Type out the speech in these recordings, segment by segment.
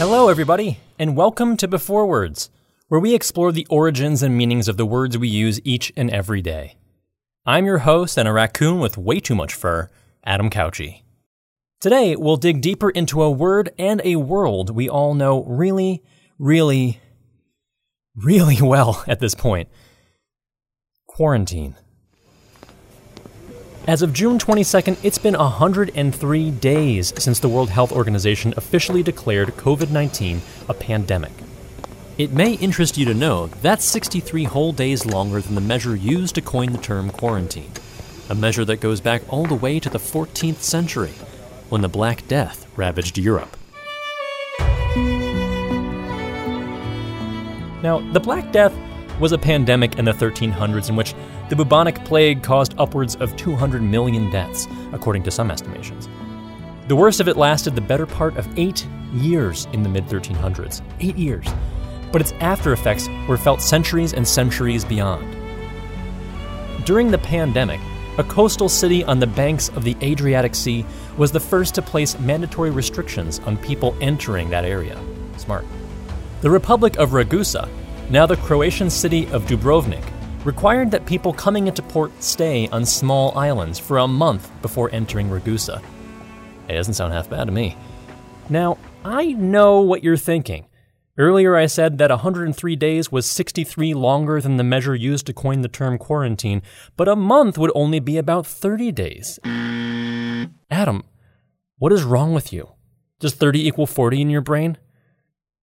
Hello, everybody, and welcome to Before Words, where we explore the origins and meanings of the words we use each and every day. I'm your host and a raccoon with way too much fur, Adam Couchy. Today, we'll dig deeper into a word and a world we all know really, really, really well at this point quarantine. As of June 22nd, it's been 103 days since the World Health Organization officially declared COVID 19 a pandemic. It may interest you to know that's 63 whole days longer than the measure used to coin the term quarantine, a measure that goes back all the way to the 14th century, when the Black Death ravaged Europe. Now, the Black Death was a pandemic in the 1300s in which the bubonic plague caused upwards of 200 million deaths, according to some estimations. The worst of it lasted the better part of eight years in the mid 1300s. Eight years. But its after effects were felt centuries and centuries beyond. During the pandemic, a coastal city on the banks of the Adriatic Sea was the first to place mandatory restrictions on people entering that area. Smart. The Republic of Ragusa now, the Croatian city of Dubrovnik required that people coming into port stay on small islands for a month before entering Ragusa. It doesn't sound half bad to me. Now, I know what you're thinking. Earlier, I said that 103 days was 63 longer than the measure used to coin the term quarantine, but a month would only be about 30 days. Adam, what is wrong with you? Does 30 equal 40 in your brain?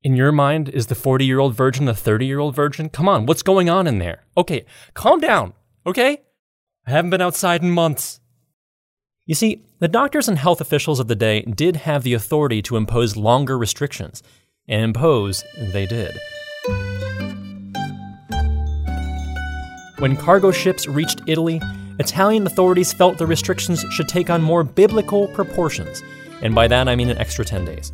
In your mind, is the 40 year old virgin the 30 year old virgin? Come on, what's going on in there? Okay, calm down, okay? I haven't been outside in months. You see, the doctors and health officials of the day did have the authority to impose longer restrictions, and impose they did. When cargo ships reached Italy, Italian authorities felt the restrictions should take on more biblical proportions, and by that I mean an extra 10 days.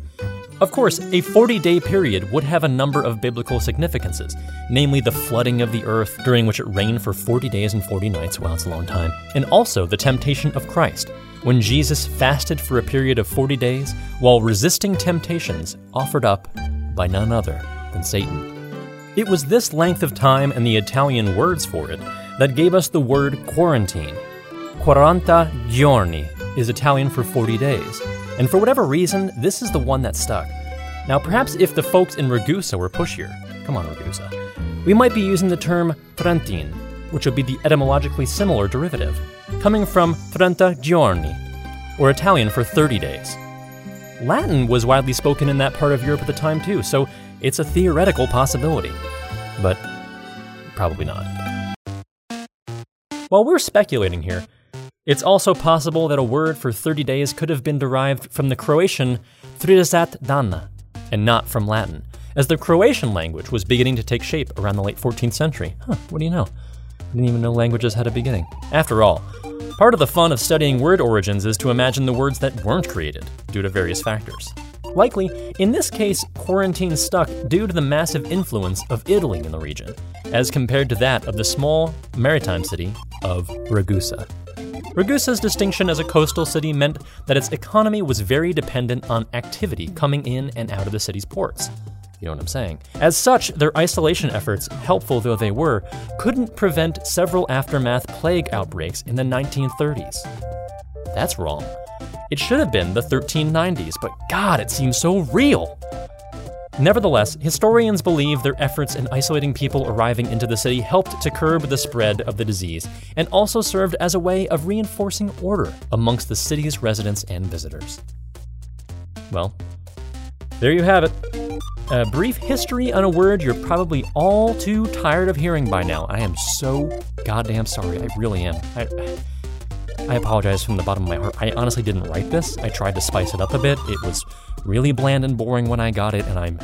Of course, a 40 day period would have a number of biblical significances, namely the flooding of the earth, during which it rained for 40 days and 40 nights, well, it's a long time, and also the temptation of Christ, when Jesus fasted for a period of 40 days while resisting temptations offered up by none other than Satan. It was this length of time and the Italian words for it that gave us the word quarantine. Quaranta giorni is Italian for 40 days, and for whatever reason, this is the one that stuck. Now, perhaps if the folks in Ragusa were pushier, come on, Ragusa, we might be using the term Trentin, which would be the etymologically similar derivative, coming from Trenta giorni, or Italian for 30 days. Latin was widely spoken in that part of Europe at the time too, so it's a theoretical possibility. But probably not. While we're speculating here, it's also possible that a word for 30 days could have been derived from the Croatian Trideset dana, and not from Latin, as the Croatian language was beginning to take shape around the late 14th century. Huh, what do you know? I didn't even know languages had a beginning. After all, part of the fun of studying word origins is to imagine the words that weren't created due to various factors. Likely, in this case, quarantine stuck due to the massive influence of Italy in the region, as compared to that of the small maritime city of Ragusa. Ragusa's distinction as a coastal city meant that its economy was very dependent on activity coming in and out of the city's ports. You know what I'm saying? As such, their isolation efforts, helpful though they were, couldn't prevent several aftermath plague outbreaks in the 1930s. That's wrong. It should have been the 1390s, but God, it seems so real. Nevertheless, historians believe their efforts in isolating people arriving into the city helped to curb the spread of the disease and also served as a way of reinforcing order amongst the city's residents and visitors. Well, there you have it. A brief history on a word you're probably all too tired of hearing by now. I am so goddamn sorry. I really am. I, I apologize from the bottom of my heart. I honestly didn't write this. I tried to spice it up a bit. It was really bland and boring when I got it, and I'm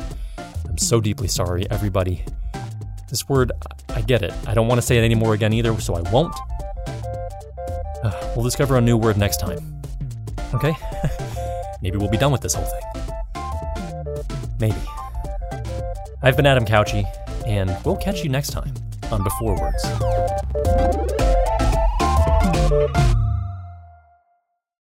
I'm so deeply sorry, everybody. This word, I get it. I don't want to say it anymore again either, so I won't. Uh, we'll discover a new word next time. Okay? Maybe we'll be done with this whole thing. Maybe. I've been Adam Couchy, and we'll catch you next time on Before Words.